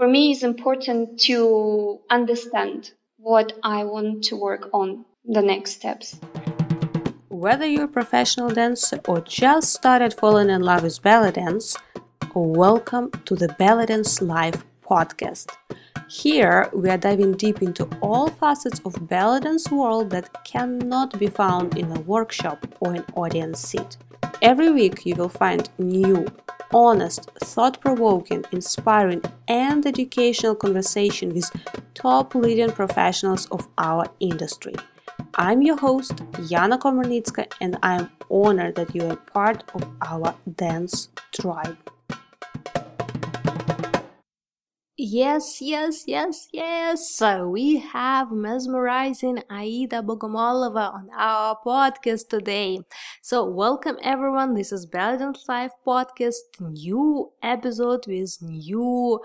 for me, it's important to understand what I want to work on, the next steps. Whether you're a professional dancer or just started falling in love with ballet dance, welcome to the Belly Dance Live podcast. Here we are diving deep into all facets of belly dance world that cannot be found in a workshop or an audience seat. Every week you will find new, honest, thought-provoking, inspiring and educational conversation with top leading professionals of our industry. I'm your host, Yana Komarnitska, and I'm honored that you are part of our dance tribe. Yes, yes, yes, yes. So we have mesmerizing Aida Bogomolova on our podcast today. So welcome everyone. This is Belgian Life podcast, new episode with new,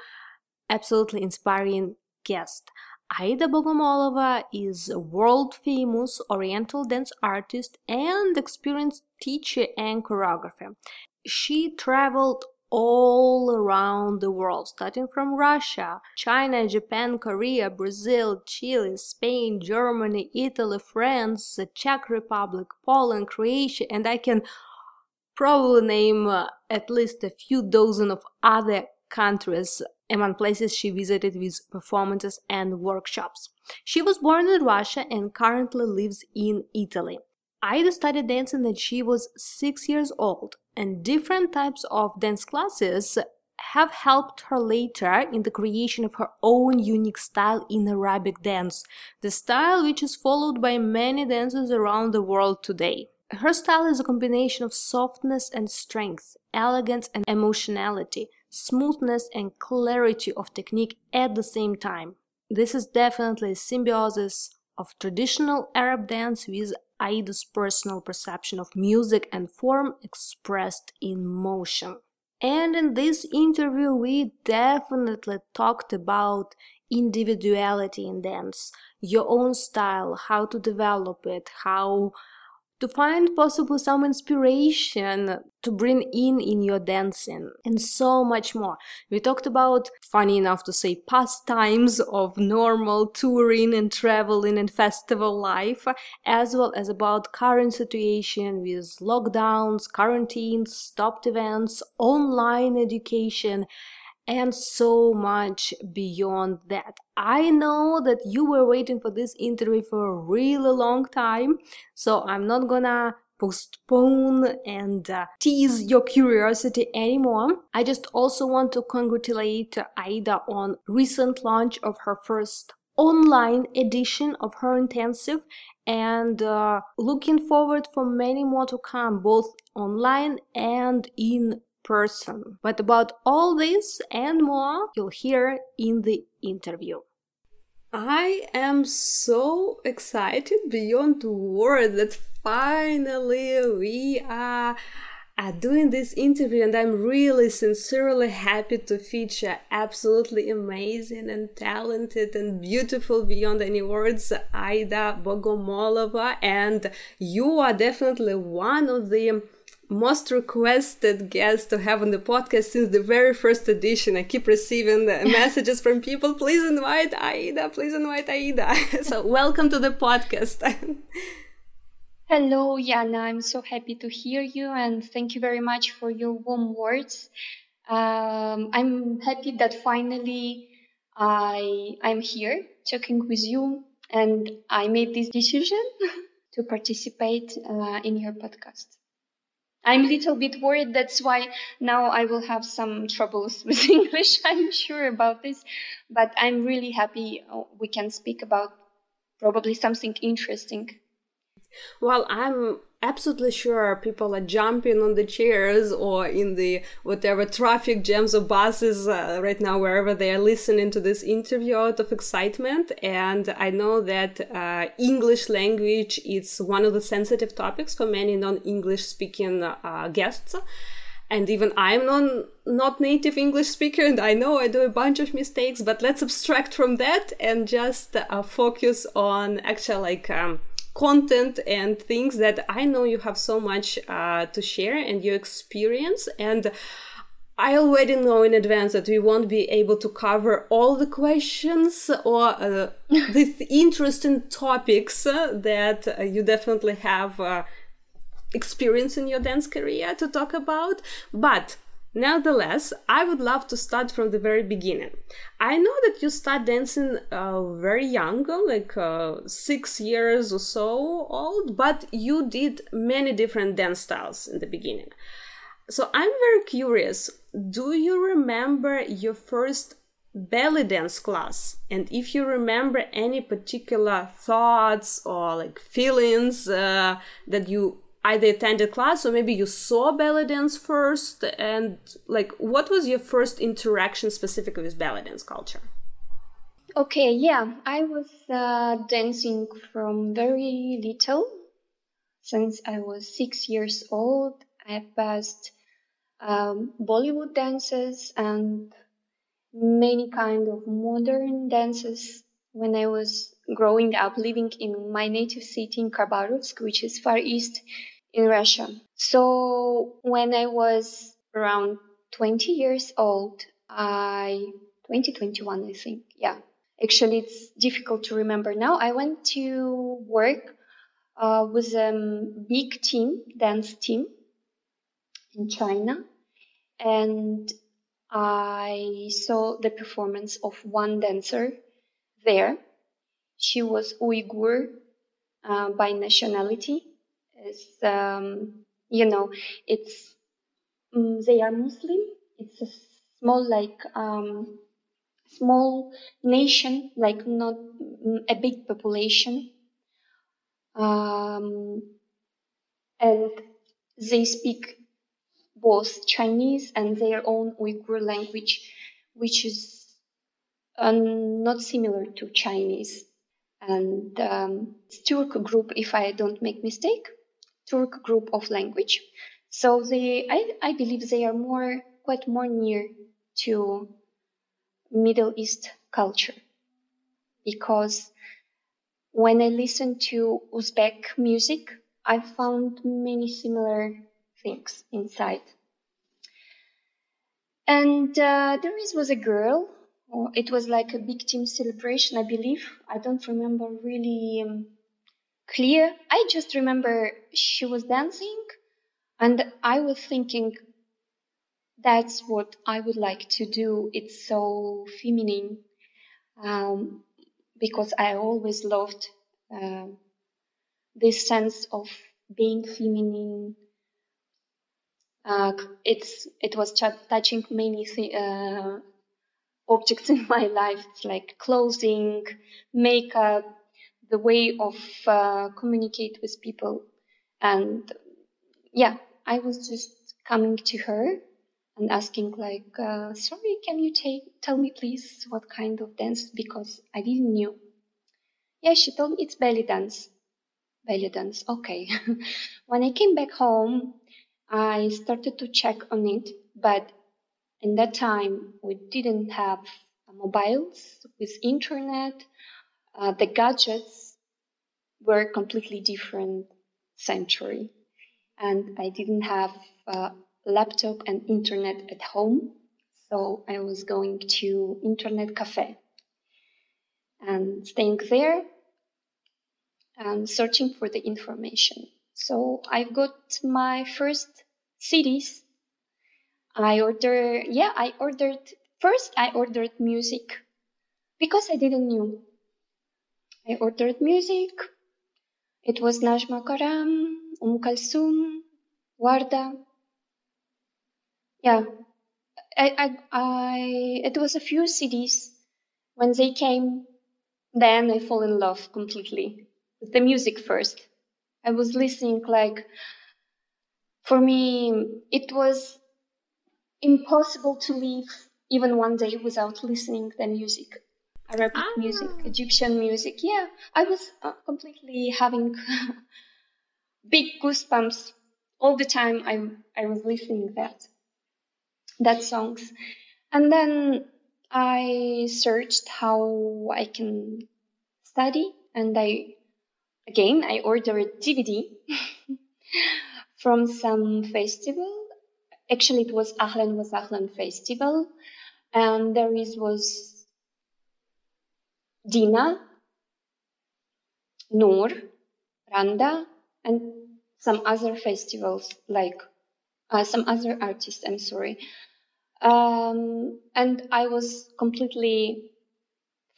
absolutely inspiring guest. Aida Bogomolova is a world famous oriental dance artist and experienced teacher and choreographer. She traveled all around the world, starting from Russia, China, Japan, Korea, Brazil, Chile, Spain, Germany, Italy, France, the Czech Republic, Poland, Croatia, and I can probably name uh, at least a few dozen of other countries among places she visited with performances and workshops. She was born in Russia and currently lives in Italy. Aida studied dancing when she was six years old, and different types of dance classes have helped her later in the creation of her own unique style in Arabic dance, the style which is followed by many dancers around the world today. Her style is a combination of softness and strength, elegance and emotionality, smoothness and clarity of technique at the same time. This is definitely a symbiosis of traditional Arab dance with Aida's personal perception of music and form expressed in motion. And in this interview, we definitely talked about individuality in dance, your own style, how to develop it, how to find possible some inspiration to bring in in your dancing and so much more. We talked about funny enough to say pastimes of normal touring and traveling and festival life as well as about current situation with lockdowns quarantines stopped events online education and so much beyond that. I know that you were waiting for this interview for a really long time, so I'm not gonna postpone and uh, tease your curiosity anymore. I just also want to congratulate Aida on recent launch of her first online edition of her intensive and uh, looking forward for many more to come both online and in person. But about all this and more, you'll hear in the interview. I am so excited beyond words that finally we are doing this interview and i'm really sincerely happy to feature absolutely amazing and talented and beautiful beyond any words aida bogomolova and you are definitely one of the most requested guest to have on the podcast since the very first edition. I keep receiving messages from people. Please invite Aida. Please invite Aida. so welcome to the podcast. Hello, Yana. I'm so happy to hear you and thank you very much for your warm words. Um, I'm happy that finally I I'm here talking with you and I made this decision to participate uh, in your podcast. I'm a little bit worried. That's why now I will have some troubles with English. I'm sure about this, but I'm really happy uh, we can speak about probably something interesting. Well, I'm absolutely sure people are jumping on the chairs or in the whatever traffic jams or buses uh, right now wherever they are listening to this interview out of excitement. And i know that uh, english language is one of the sensitive topics for many non-english speaking uh, guests. And even i'm non, not native english speaker and i know i do a bunch of mistakes but let's abstract from that and just uh, focus on actual like um, content and things that I know you have so much uh, to share and your experience. And I already know in advance that we won't be able to cover all the questions or uh, these interesting topics uh, that uh, you definitely have uh, experience in your dance career to talk about. But Nevertheless, I would love to start from the very beginning. I know that you start dancing uh, very young, like uh, six years or so old, but you did many different dance styles in the beginning. So I'm very curious do you remember your first belly dance class? And if you remember any particular thoughts or like feelings uh, that you either attended class or maybe you saw belly dance first and like what was your first interaction specifically with belly dance culture? Okay yeah i was uh, dancing from very little since i was six years old. I passed um, bollywood dances and many kind of modern dances when i was growing up living in my native city in khabarovsk which is far east in Russia. So when I was around 20 years old, I 2021 I think. Yeah. Actually it's difficult to remember now. I went to work uh, with a big team, dance team in China and I saw the performance of one dancer there. She was Uyghur uh, by nationality is, um, you know, it's um, they are Muslim. It's a small like um, small nation, like not mm, a big population, um, and they speak both Chinese and their own Uyghur language, which is um, not similar to Chinese. And um, Turk group, if I don't make mistake. Turk group of language. So they, I, I believe they are more, quite more near to Middle East culture because when I listen to Uzbek music, I found many similar things inside. And uh, there is, was a girl. It was like a big team celebration, I believe. I don't remember really um, clear. I just remember she was dancing and I was thinking that's what I would like to do. It's so feminine um, because I always loved uh, this sense of being feminine. Uh, it's it was ch- touching many th- uh, objects in my life. It's like clothing, makeup, the way of uh, communicate with people. And yeah, I was just coming to her and asking like, uh, sorry, can you take, tell me please what kind of dance? Because I didn't knew. Yeah, she told me it's belly dance. Belly dance. Okay. when I came back home, I started to check on it, but in that time we didn't have mobiles with internet uh, the gadgets were completely different century. And i didn't have a laptop and internet at home. So i was going to internet cafe and staying there and searching for the information. So i've got my first CDs i ordered yeah i ordered first i ordered music because i didn't know I ordered music. It was Najwa Karam, Um Kalsum, Warda. Yeah, I, I, I, it was a few CDs. When they came, then I fall in love completely with the music first. I was listening like, for me, it was impossible to live even one day without listening the music. Arabic ah. music, Egyptian music. Yeah, I was uh, completely having big goosebumps all the time. I I was listening that that songs, and then I searched how I can study, and I again I ordered DVD from some festival. actually it was Ahlan Wa Sahlan festival, and there is was Dina, Noor, Randa, and some other festivals like uh, some other artists. I'm sorry, um, and I was completely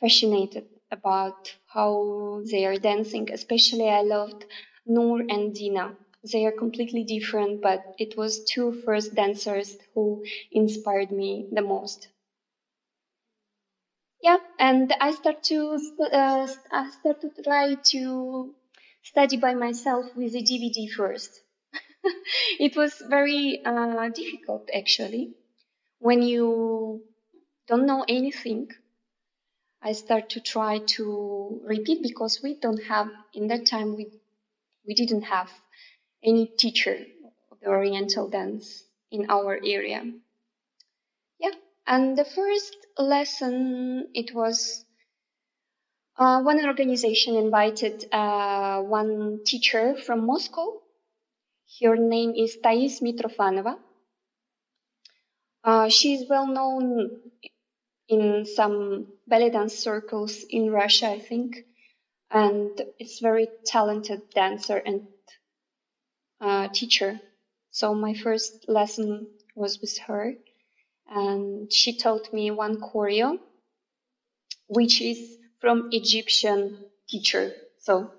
fascinated about how they are dancing. Especially, I loved Noor and Dina. They are completely different, but it was two first dancers who inspired me the most. Yeah, and I start to uh, I start to try to study by myself with a DVD first. it was very uh, difficult actually when you don't know anything I start to try to repeat because we don't have in that time we we didn't have any teacher of the Oriental dance in our area. And the first lesson it was uh, one organization invited uh, one teacher from Moscow. Her name is Thais Mitrofanova. Uh, she is well known in some belly dance circles in Russia, I think. And it's very talented dancer and uh, teacher. So my first lesson was with her and she taught me one choreo, which is from Egyptian teacher. So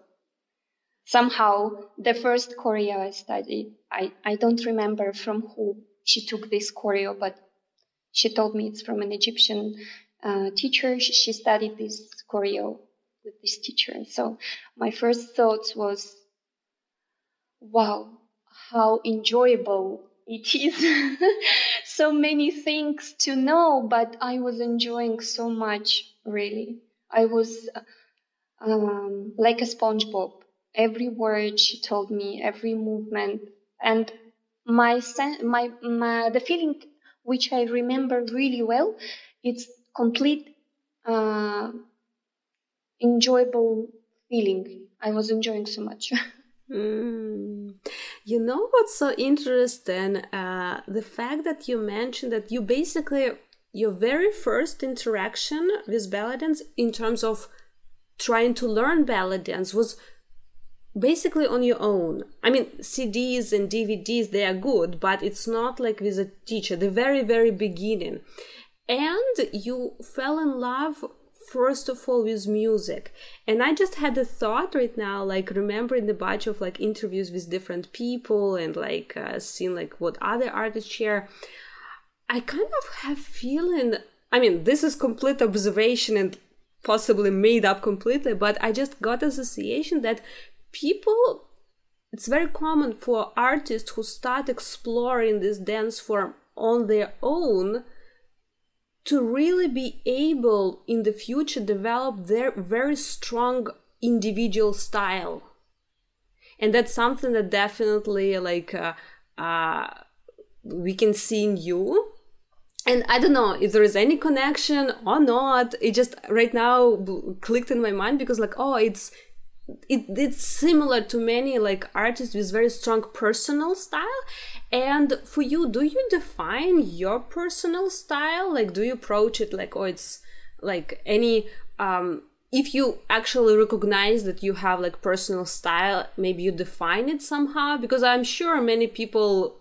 somehow the first choreo I studied, I, I don't remember from who she took this choreo, but she told me it's from an Egyptian uh, teacher. She, she studied this choreo with this teacher. So my first thoughts was, wow, how enjoyable it is. so many things to know, but I was enjoying so much, really. I was um, like a SpongeBob. Every word she told me, every movement, and my, sen- my, my the feeling which I remember really well. It's complete uh, enjoyable feeling. I was enjoying so much. mm. You know what's so interesting? Uh, the fact that you mentioned that you basically your very first interaction with belly dance in terms of trying to learn belly dance was basically on your own. I mean, CDs and DVDs, they are good, but it's not like with a teacher, the very, very beginning. And you fell in love first of all with music. And i just had a thought right now like remembering the bunch of like interviews with different people and like uh, seeing like what other artists share. I kind of have feeling i mean this is complete observation and possibly made up completely but i just got association that people it's very common for artists who start exploring this dance form on their own to really be able in the future develop their very strong individual style. And that's something that definitely like uh, uh, we can see in you. And i don't know if there is any connection or not. It just right now clicked in my mind because like oh it's it, it's similar to many like artists with very strong personal style. And for you do you define your personal style? Like do you approach it like oh it's like any um if you actually recognize that you have like personal style maybe you define it somehow? Because i'm sure many people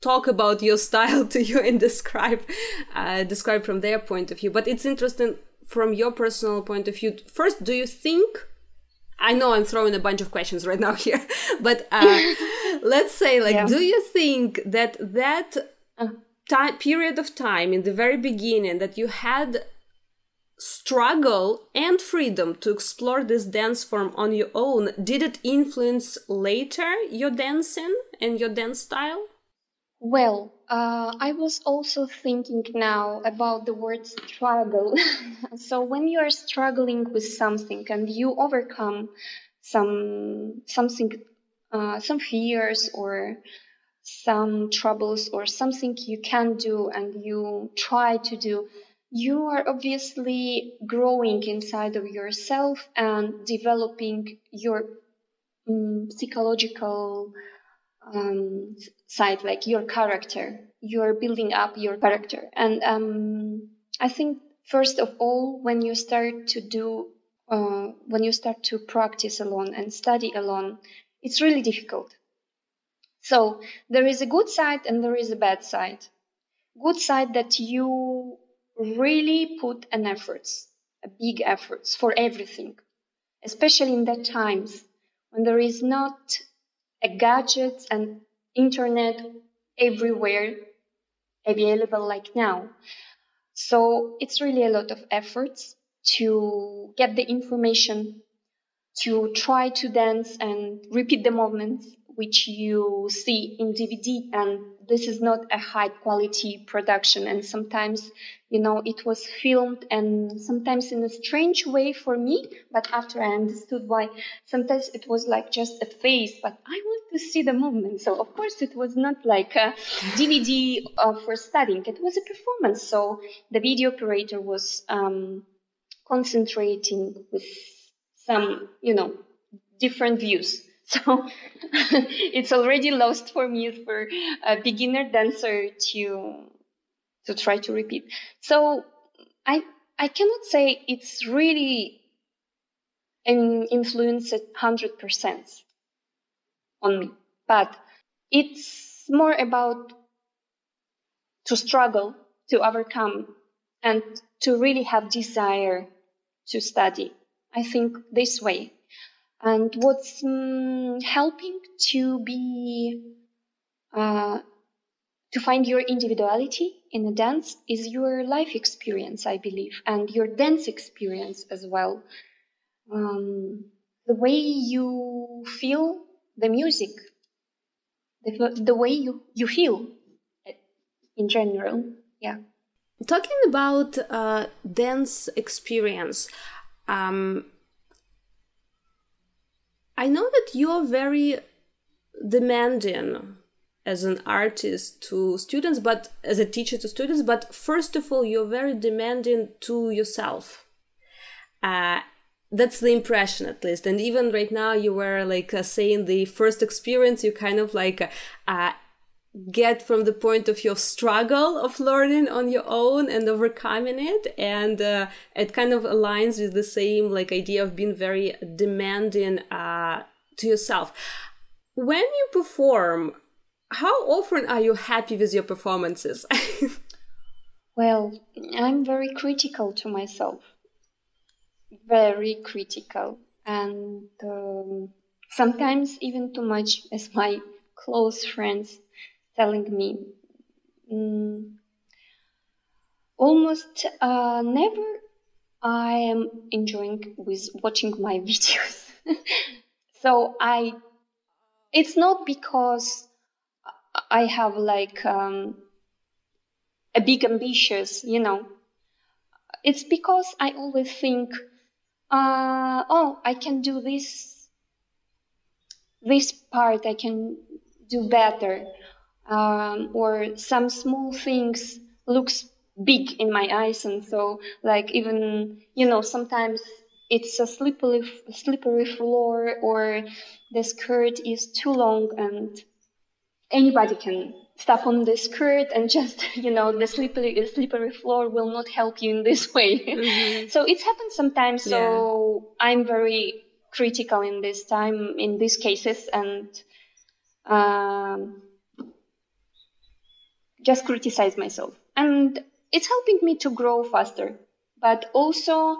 talk about your style to you and describe uh, describe from their point of view. But it's interesting from your personal point of view. First do you think I know I'm throwing a bunch of questions right now here, but uh, let's say, like, yeah. do you think that that uh. time period of time in the very beginning that you had struggle and freedom to explore this dance form on your own did it influence later your dancing and your dance style? Well, uh, I was also thinking now about the word struggle. so when you are struggling with something and you overcome some something, uh, some fears or some troubles or something you can do and you try to do, you are obviously growing inside of yourself and developing your um, psychological um, side, like your character. you're building up your character. And um, I think first of all, when you start to do, uh, when you start to practice alone and study alone, it's really difficult. So there is a good side and there is a bad side. Good side that you really put an efforts, a big efforts for everything, especially in that times when there is not gadgets and internet everywhere available like now. So it's really a lot of efforts to get the information, to try to dance and repeat the movements which you see in DVD and this is not a high quality production. And sometimes you know it was filmed and sometimes in a strange way for me but after i understood why sometimes it was like just a face but i want to see the movement. So of course it was not like a dvd uh, for studying. It was a performance. So the video operator was um, concentrating with some you know different views so it's already lost for me for a beginner dancer to to try to repeat. So I I cannot say it's really an influence at hundred percent on me, but it's more about to struggle, to overcome, and to really have desire to study. I think this way and what's um, helping to be uh, to find your individuality in a dance is your life experience, I believe, and your dance experience as well. Um, the way you feel the music, the, the way you, you feel in general. Yeah. Talking about uh, dance experience, um, I know that you're very demanding as an artist to students, but as a teacher to students, but first of all, you're very demanding to yourself. Uh, that's the impression at least and even right now you were like uh, saying the first experience you kind of like uh, get from the point of your struggle of learning on your own and overcoming it. And uh, it kind of aligns with the same like idea of being very demanding uh, to yourself. When you perform how often are you happy with your performances? Well i'm very critical to myself. Very critical. And um, sometimes even too much as my close friends telling me mm, almost uh, never I am enjoying with watching my videos. so I, it's not because I have like um, a big ambitious, you know. It's because I always think, uh, oh, I can do this, this part I can do better um, or some small things looks big in my eyes and so like even you know sometimes it's a slippery slippery floor or the skirt is too long and anybody can step on the skirt and just you know the slippery slippery floor will not help you in this way mm-hmm. so it happens sometimes yeah. so i'm very critical in this time in these cases and um, just criticize myself. And it's helping me to grow faster. But also,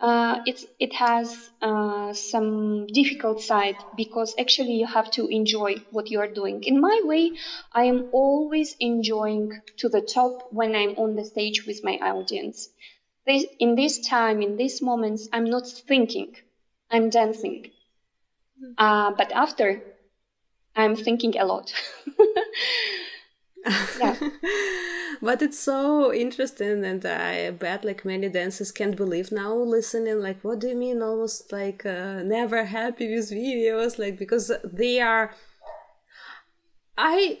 uh, it's, it has uh, some difficult side because actually you have to enjoy what you are doing. In my way, I am always enjoying to the top when I'm on the stage with my audience. This, in this time, in these moments, I'm not thinking, I'm dancing. Mm. Uh, but after, I'm thinking a lot. yeah. but it's so interesting and i bet like many dancers can't believe now listening like what do you mean almost like uh, never happy with videos? Like because they are i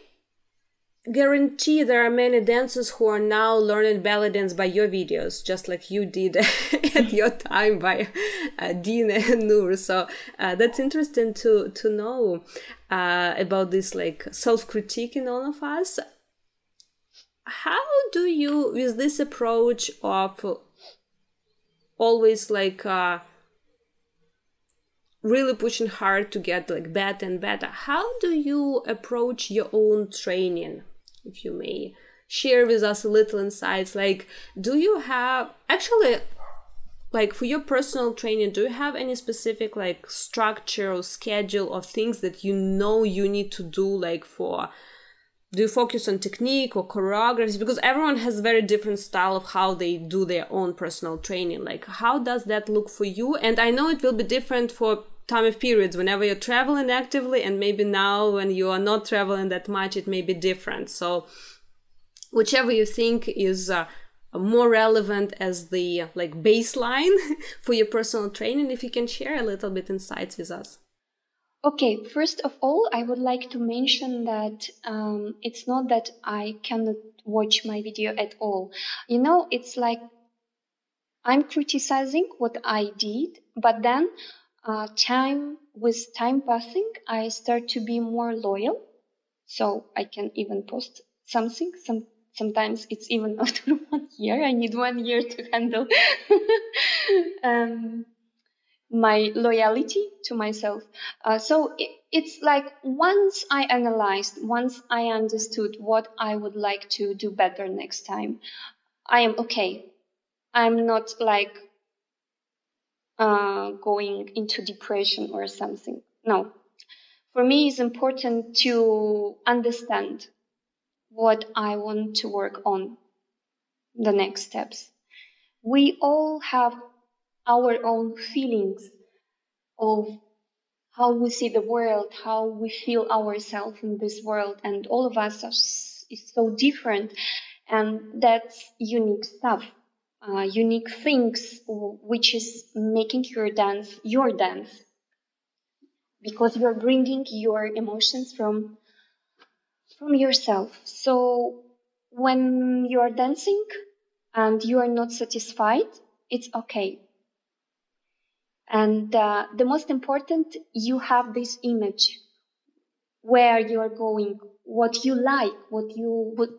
guarantee there are many dancers who are now learning belly dance by your videos just like you did at your time by uh, Dina and Noor. So uh, that's interesting to to know uh, about this like self critique in all of us how do you with this approach of always like uh, really pushing hard to get like better and better how do you approach your own training if you may share with us a little insights? Like do you have actually like for your personal training do you have any specific like structure or schedule of things that you know you need to do like for do you focus on technique or choreography because everyone has very different style of how they do their own personal training. Like how does that look for you? And i know it will be different for time of periods whenever you're traveling actively and maybe now when you are not traveling that much it may be different. So whichever you think is uh, more relevant as the like baseline for your personal training if you can share a little bit insights with us Okay, first of all, I would like to mention that um, it's not that I cannot watch my video at all. You know, it's like I'm criticizing what I did, but then uh, time with time passing, I start to be more loyal. So I can even post something. Some sometimes it's even after one year. I need one year to handle. um, my loyalty to myself. Uh, so it, it's like once I analyzed, once I understood what I would like to do better next time, I am okay. I'm not like uh, going into depression or something. No. For me, it's important to understand what I want to work on, the next steps. We all have our own feelings of how we see the world, how we feel ourselves in this world, and all of us are is so different, and that's unique stuff, uh, unique things, which is making your dance your dance, because you're bringing your emotions from from yourself. So when you are dancing and you are not satisfied, it's okay and uh, the most important, you have this image where you are going, what you like, what you would,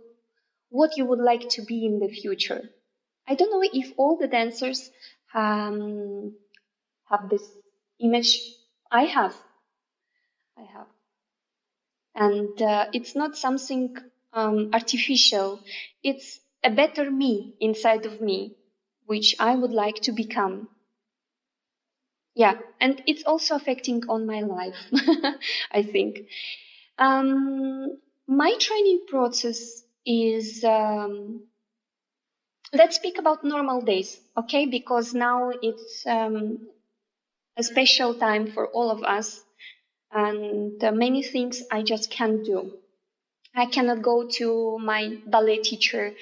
what you would like to be in the future. I don't know if all the dancers um, have this image. I have. I have. And uh, it's not something um, artificial. It's a better me inside of me, which I would like to become yeah and it's also affecting on my life i think. Um, my training process is um, let's speak about normal days okay? Because now it's um, a special time for all of us and uh, many things i just can't do. I cannot go to my ballet teacher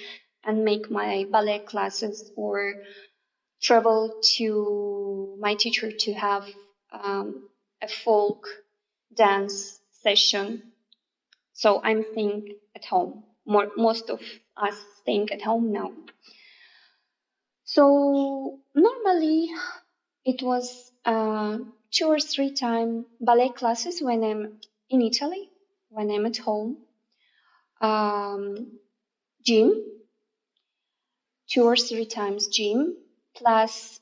and make my ballet classes or travel to my teacher to have um, a folk dance session. So I'm staying at home. More, most of us staying at home now. So normally it was uh, two or three time ballet classes when I'm in Italy, when I'm at home. Um, gym, two or three times gym, plus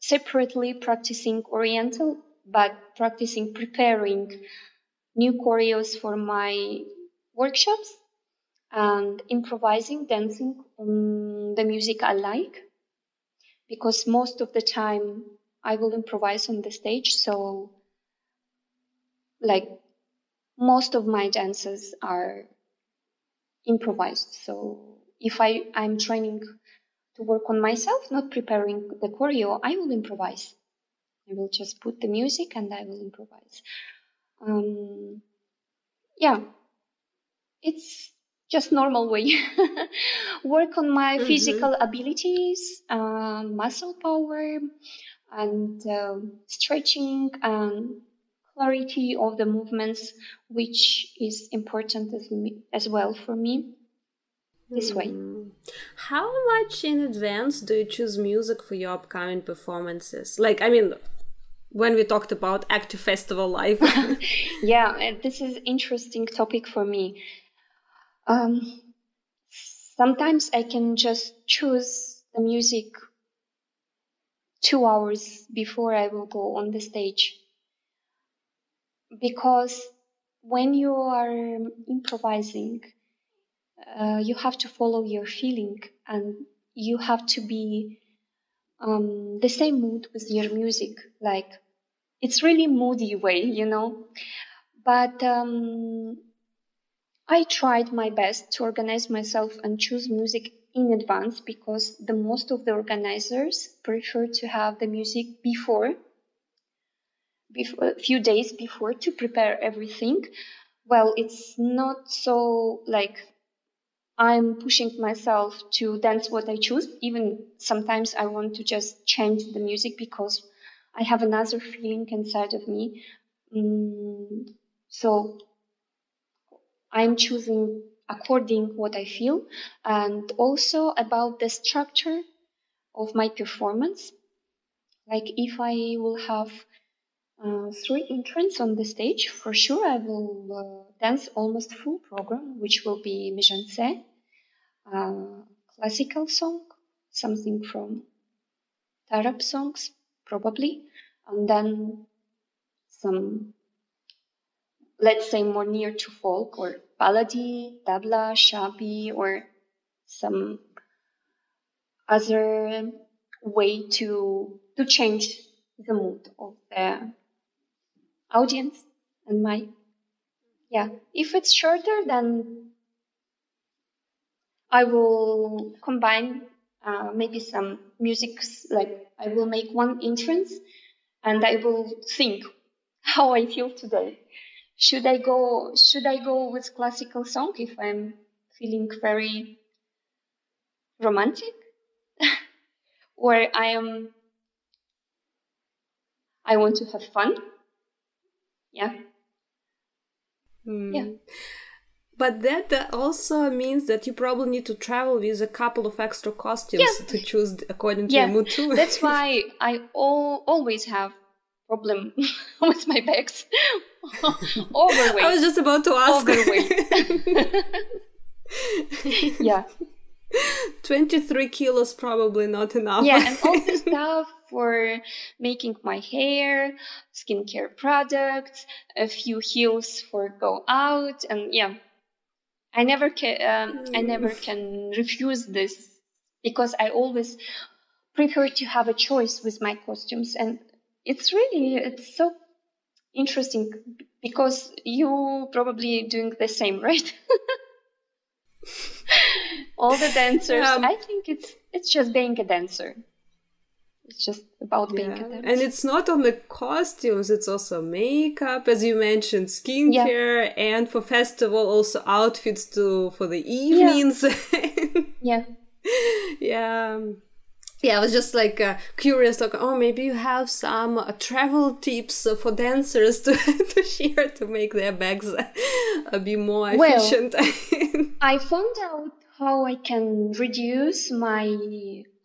separately practicing Oriental, but practicing preparing new choreos for my workshops and improvising, dancing on the music I like. Because most of the time I will improvise on the stage, so like most of my dances are improvised. So if I, I'm training to work on myself, not preparing the choreo, I will improvise. I will just put the music and I will improvise. Um, yeah, it's just normal way. work on my mm-hmm. physical abilities, uh, muscle power, and uh, stretching and clarity of the movements, which is important as, me, as well for me this way. Hmm. How much in advance do you choose music for your upcoming performances? Like, I mean, when we talked about active festival life. yeah, this is interesting topic for me. Um, sometimes I can just choose the music two hours before I will go on the stage. Because when you are improvising, uh, you have to follow your feeling and you have to be um, the same mood with your music. Like it's really moody way, you know. But um, I tried my best to organize myself and choose music in advance because the most of the organizers prefer to have the music before, before a few days before to prepare everything. Well, it's not so like I'm pushing myself to dance what I choose. Even sometimes I want to just change the music because I have another feeling inside of me. Mm, so I'm choosing according what I feel and also about the structure of my performance. Like if I will have uh, three entrants on the stage, for sure I will uh, dance almost full program, which will be Mijanse, uh, classical song, something from Arab songs, probably, and then some let's say more near to folk or baladi, tabla, shabi, or some other way to to change the mood of the audience and my yeah. If it's shorter then i will combine uh, maybe some music like i will make one entrance and i will think how i feel today should I go should I go with classical song if I'm feeling very romantic? or I am I want to have fun? Yeah. Mm. Yeah. But that also means that you probably need to travel with a couple of extra costumes yeah. to choose according to yeah. your mood too. That's why I all, always have problem with my bags. Overweight. I was just about to ask. Overweight. yeah. 23 kilos probably not enough. Yeah, and all the stuff for making my hair, skincare products, a few heels for go out, and yeah, I never can. Um, I never can refuse this because I always prefer to have a choice with my costumes, and it's really it's so interesting because you probably doing the same, right? All the dancers, yeah. I think it's it's just being a dancer. It's just about being yeah. And it's not only costumes, it's also makeup, as you mentioned, skincare, yeah. and for festival also outfits to for the evenings. yeah. yeah yeah, I was just like uh, curious, like, oh, maybe you have some uh, travel tips uh, for dancers to, to share to make their bags uh, be more efficient. Well, I found out how I can reduce my,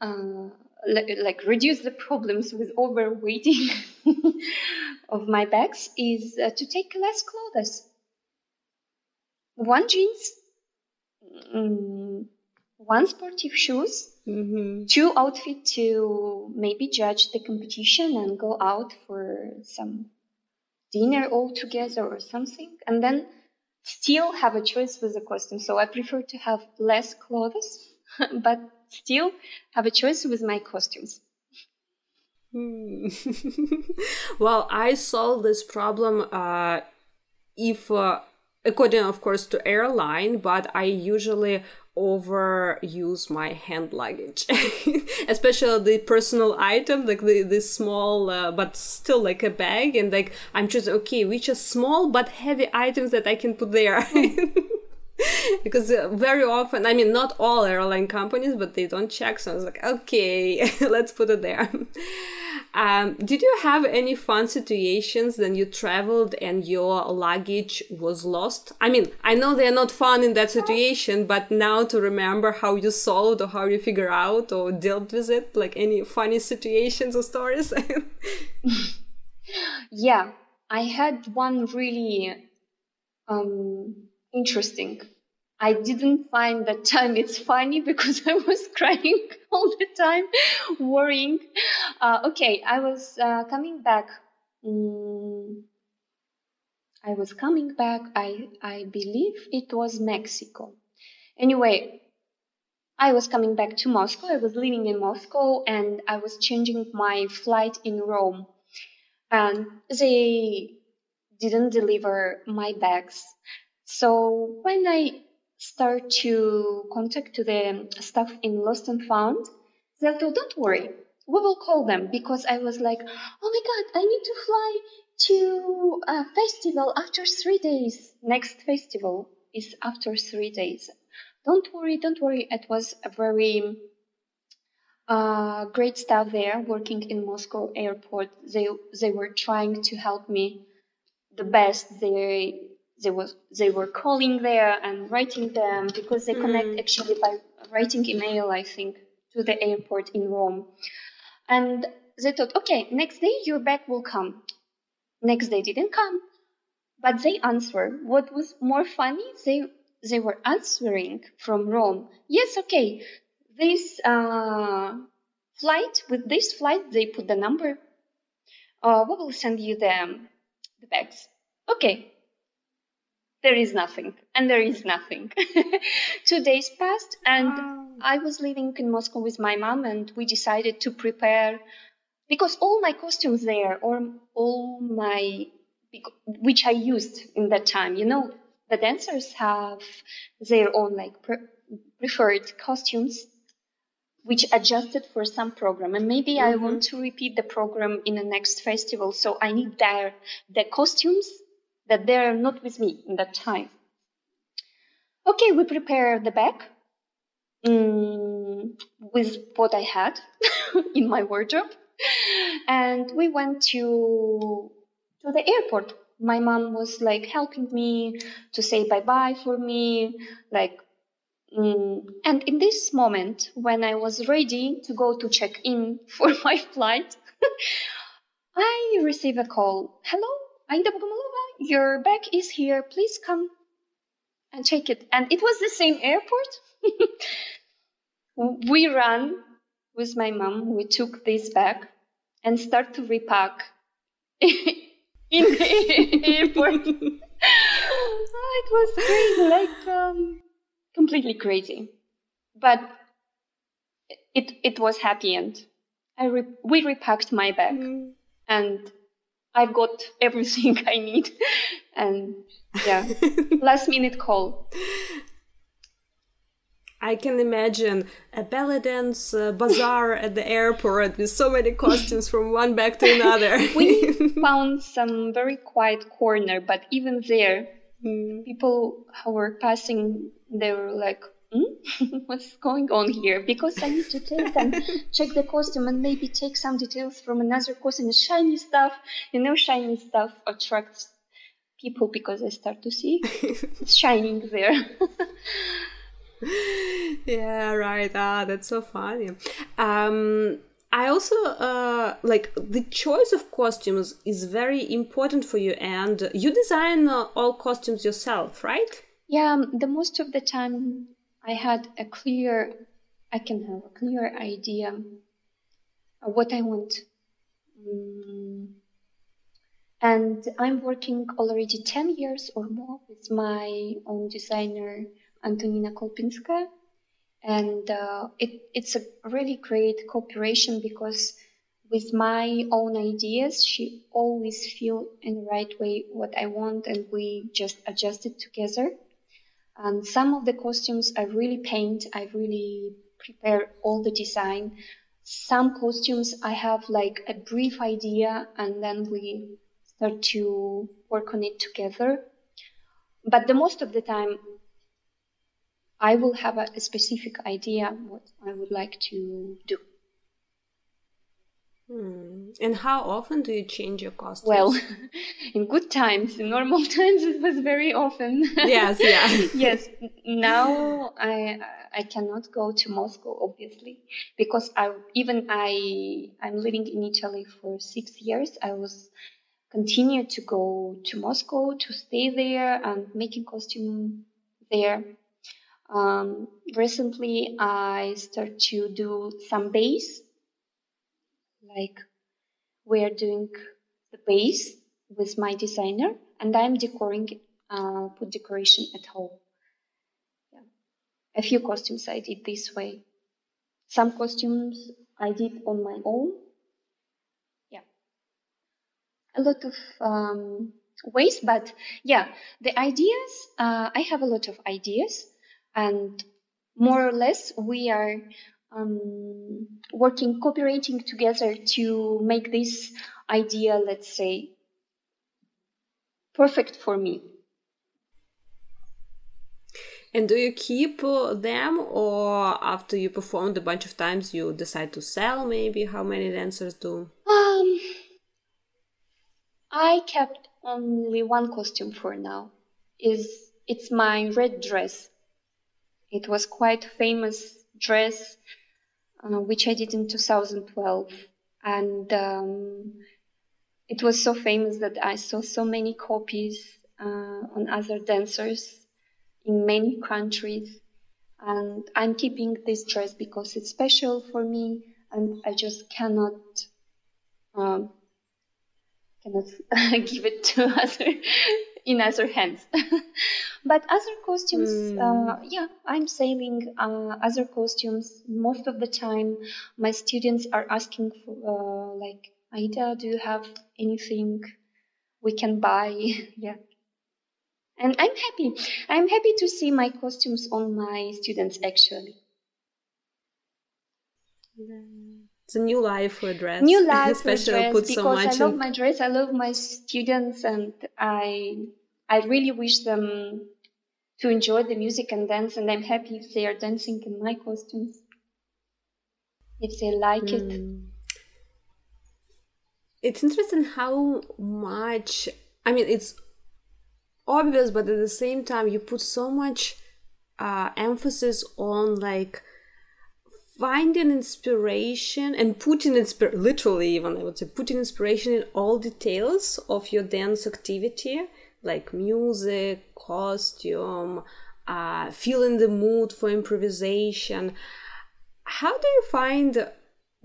uh, like, reduce the problems with overweighting of my bags is uh, to take less clothes. One jeans, um, one sportive shoes, mm-hmm. two outfit to maybe judge the competition and go out for some dinner all together or something, and then still have a choice with the costume. So I prefer to have less clothes, but still have a choice with my costumes. Hmm. well, I solved this problem uh, if, uh, according, of course, to airline, but I usually overuse my hand luggage especially the personal item like the, the small uh, but still like a bag and like i'm just okay which are small but heavy items that i can put there because uh, very often i mean not all airline companies but they don't check so i was like okay let's put it there um, did you have any fun situations when you traveled and your luggage was lost? I mean, I know they're not fun in that situation, but now to remember how you solved or how you figure out or dealt with it, like any funny situations or stories? yeah, I had one really um, interesting. I didn't find that time it's funny because I was crying all the time, worrying. Uh, okay, I was uh, coming back. Mm, I was coming back. I I believe it was Mexico. Anyway, I was coming back to Moscow. I was living in Moscow and I was changing my flight in Rome. And they didn't deliver my bags. So when I start to contact to the staff in Lost and Found, they told, don't worry, we will call them because I was like, oh my God, I need to fly to a festival after three days. Next festival is after three days. Don't worry, don't worry. It was a very uh, great staff there working in Moscow airport. They they were trying to help me the best. They they was they were calling there and writing them because they connect mm. actually by writing email. I think to the airport in Rome, and they thought, okay, next day your bag will come. Next day didn't come, but they answered. What was more funny, they they were answering from Rome, yes, okay, this uh, flight, with this flight, they put the number. Uh, we will send you the, the bags. Okay. There is nothing, and there is nothing. Two days passed, and wow. I was living in Moscow with my mom, and we decided to prepare because all my costumes there, or all my which I used in that time, you know, the dancers have their own like pre- preferred costumes which adjusted for some program and maybe mm-hmm. i want to repeat the program in the next festival so i need their the costumes that they're not with me in that time okay we prepare the bag um, with what i had in my wardrobe and we went to to the airport my mom was like helping me to say bye bye for me, like. Mm, and in this moment, when I was ready to go to check in for my flight, I receive a call. Hello, Aida Bogomolova, your bag is here. Please come and take it. And it was the same airport. we ran with my mom. We took this bag and start to repack in the airport. oh, it was crazy, like um, completely crazy. But it it was happy end. I re- we repacked my bag mm. and I've got everything I need. and yeah, last minute call. I can imagine a belly dance uh, bazaar at the airport with so many costumes from one bag to another. we found some very quiet corner, but even there, mm. people who were passing, they were like, hmm? what's going on here? Because I need to take and check the costume and maybe take some details from another costume. Shiny stuff, you know, shiny stuff attracts people because they start to see it's shining there yeah, right. Ah, that's so funny. Um, I also uh, like the choice of costumes is very important for you, and you design uh, all costumes yourself, right? Yeah, the most of the time I had a clear, I can have a clear idea of what I want. Mm. And I'm working already 10 years or more with my own designer Antonina Kolpinska. And uh, it, it's a really great cooperation because with my own ideas, she always feel in the right way what I want, and we just adjust it together. And some of the costumes I really paint, I really prepare all the design. Some costumes I have like a brief idea, and then we start to work on it together. But the most of the time, I will have a, a specific idea what I would like to do. Hmm. And how often do you change your costumes? Well, in good times, in normal times, it was very often. Yes, yeah. yes. Now I I cannot go to Moscow, obviously, because I even I I'm living in Italy for six years. I was continued to go to Moscow to stay there and making costume there Um, recently, I start to do some bass, like we are doing the base with my designer, and I'm decorating, uh, put decoration at home. Yeah. A few costumes I did this way. Some costumes I did on my own. Yeah. A lot of um, ways, but yeah, the ideas, uh, I have a lot of ideas, and more or less we are um, working, cooperating together to make this idea, let's say, perfect for me. And do you keep them, or after you performed a bunch of times, you decide to sell? Maybe how many dancers do? Um, I kept only one costume for now. Is it's my red dress. It was quite famous dress, uh, which I did in 2012, and um, it was so famous that I saw so many copies uh, on other dancers in many countries. And I'm keeping this dress because it's special for me and I just cannot, um, cannot give it to other, in other hands. but other costumes, mm. uh, yeah, I'm selling uh, other costumes. Most of the time, my students are asking for, uh, like, Aida, do you have anything we can buy? yeah, and I'm happy. I'm happy to see my costumes on my students actually. It's a new life for a dress. New life Especially for dress because so I love in... my dress. I love my students, and I I really wish them to enjoy the music and dance. And I'm happy if they are dancing in my costumes, if they like mm. it. Hmm. It's interesting how much. I mean, it's obvious but at the same time you put so much uh, emphasis on like finding inspiration and putting inspir literally even i would say putting inspiration in all details of your dance activity like music costume uh, feeling the mood for improvisation. How do you find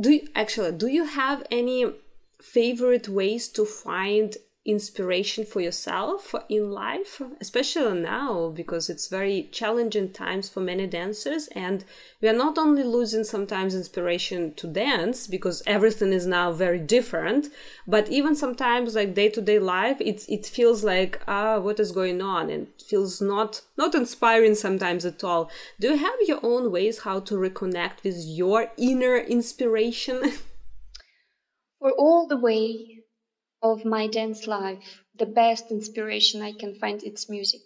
do you actually do you have any favorite ways to find inspiration for yourself in life, especially now because it's very challenging times for many dancers. And we are not only losing sometimes inspiration to dance because everything is now very different, but even sometimes like day to day life, it's it feels like ah, what is going on, and feels not not inspiring sometimes at all. Do you have your own ways how to reconnect with your inner inspiration? For all the way of my dance life, the best inspiration I can find it's music.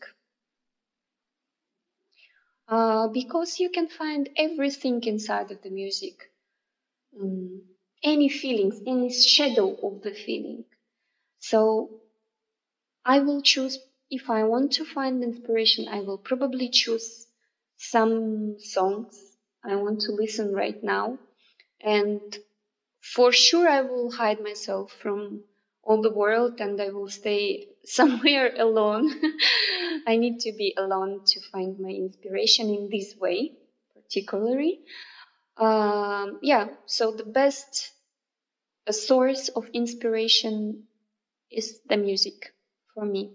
Uh, because you can find everything inside of the music. Um, any feelings, any shadow of the feeling. So I will choose, if I want to find inspiration, I will probably choose some songs I want to listen right now. And for sure, I will hide myself from all the world and I will stay somewhere alone. I need to be alone to find my inspiration in this way, particularly. Um, yeah, so the best source of inspiration is the music for me.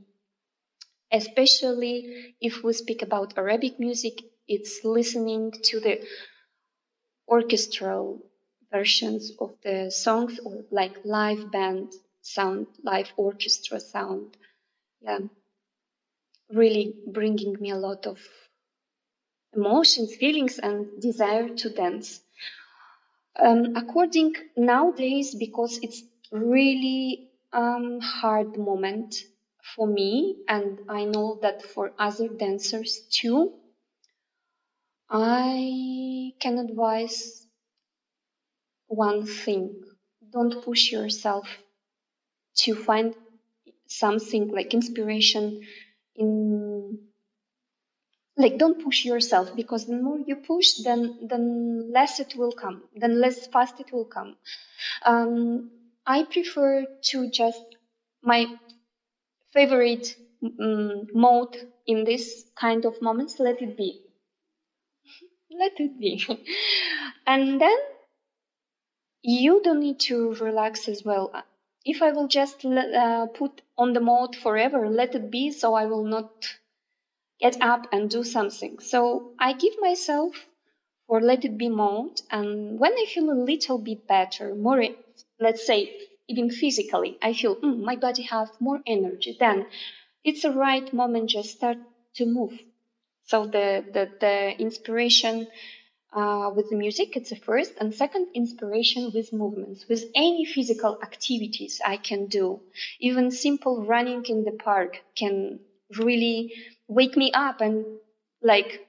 Especially if we speak about Arabic music, it's listening to the orchestral versions of the songs or like live band sound, live orchestra sound. Yeah, really bringing me a lot of emotions, feelings, and desire to dance. Um, according nowadays, because it's really um, hard moment for me, and I know that for other dancers too. I can advise one thing: don't push yourself to find something like inspiration in like don't push yourself because the more you push then then less it will come then less fast it will come um, i prefer to just my favorite um, mode in this kind of moments let it be let it be. and then you don't need to relax as well. If I will just uh, put on the mode forever, let it be, so I will not get up and do something. So I give myself for let it be mode, and when I feel a little bit better, more, let's say, even physically, I feel mm, my body have more energy, then it's a right moment just start to move. So the, the, the inspiration uh, with the music, it's the first. And second, inspiration with movements, with any physical activities I can do. Even simple running in the park can really wake me up and like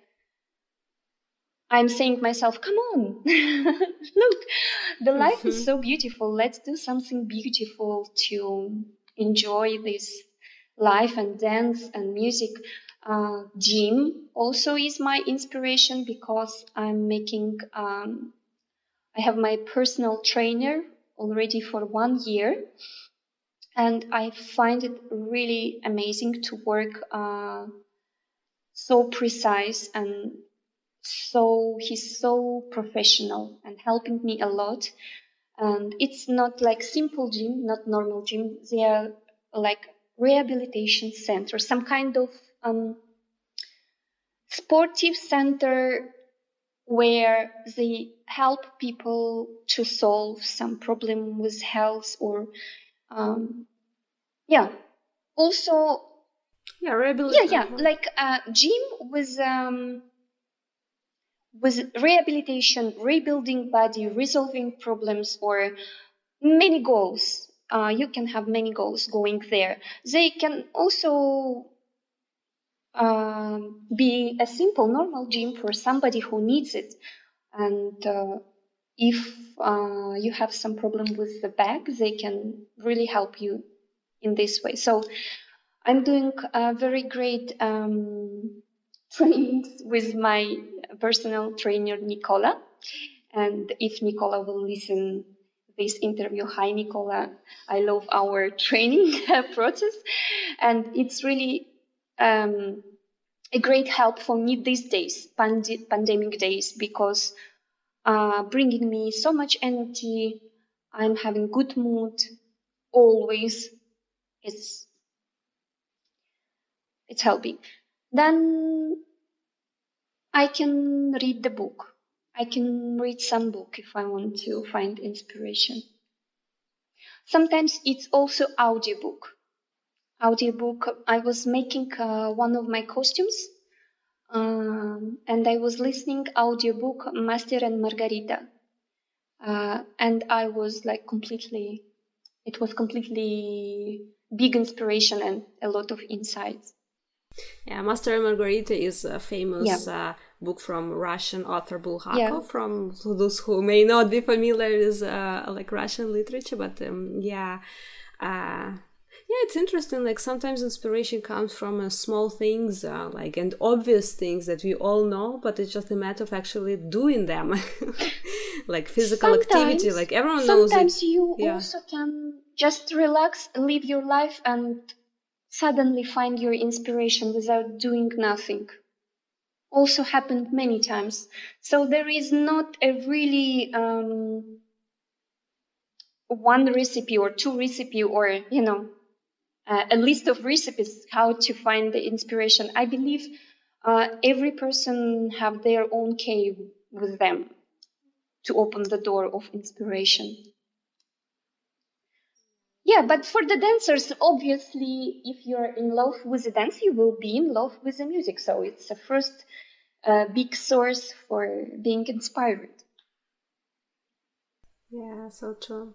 I'm saying to myself, come on, look, the life mm-hmm. is so beautiful. Let's do something beautiful to enjoy this life and dance and music. Uh, gym also is my inspiration because I'm making, um, I have my personal trainer already for one year. And I find it really amazing to work uh, so precise and so he's so professional and helping me a lot. And it's not like simple gym, not normal gym. They are like rehabilitation center, some kind of um, sportive center where they help people to solve some problem with health or um, yeah. Also yeah rehabilitation yeah yeah like uh, gym with um, with rehabilitation rebuilding body resolving problems or many goals. Uh, you can have many goals going there. They can also um, be a simple normal gym for somebody who needs it. And uh, if uh, you have some problem with the back they can really help you in this way. So i'm doing a very great um, trainings with my personal trainer nicola. And if nicola will listen this interview hi nicola i love our training process. And it's really um, a great help for me these days, pand- pandemic days, because uh, bringing me so much energy. I'm having good mood always. It's it's helping. Then I can read the book. I can read some book if I want to find inspiration. Sometimes it's also audiobook audiobook. I was making uh, one of my costumes, um, and I was listening audiobook Master and Margarita, uh, and I was like completely. It was completely big inspiration and a lot of insights. Yeah, Master and Margarita is a famous yeah. uh, book from Russian author Bulgakov. Yeah. From those who may not be familiar with uh, like Russian literature, but um, yeah, uh, yeah it's interesting like sometimes inspiration comes from uh, small things uh, like and obvious things that we all know but it's just a matter of actually doing them. Like physical sometimes, activity like everyone knows sometimes you yeah. also can just relax live your life and suddenly find your inspiration without doing nothing. Also happened many times. So there is not a really um, one recipe or two recipe or you know uh, a list of recipes how to find the inspiration. I believe uh, every person have their own cave with them to open the door of inspiration. Yeah, but for the dancers, obviously, if you're in love with the dance, you will be in love with the music. So it's the first uh, big source for being inspired. Yeah, so true.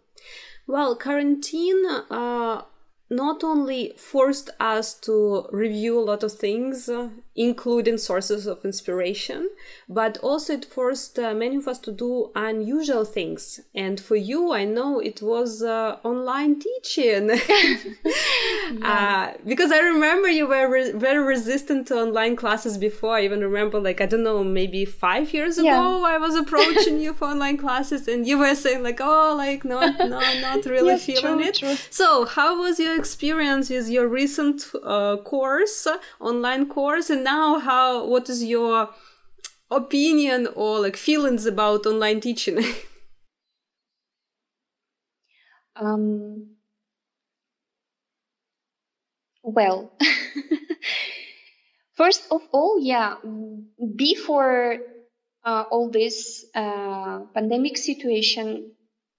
Well, quarantine uh, not only forced us to review a lot of things, including sources of inspiration, but also it forced uh, many of us to do unusual things. And for you, I know it was uh, online teaching. yeah. Uh, because I remember you were re- very resistant to online classes before. I even remember, like, I don't know, maybe five years ago, yeah. I was approaching you for online classes, and you were saying, like, oh, like, not, no, not really yes, feeling true, it. True. So, how was your experience with your recent uh, course, online course? And now how what is your opinion or like feelings about online teaching? um, well, first of all, yeah, before uh, all this uh, pandemic situation,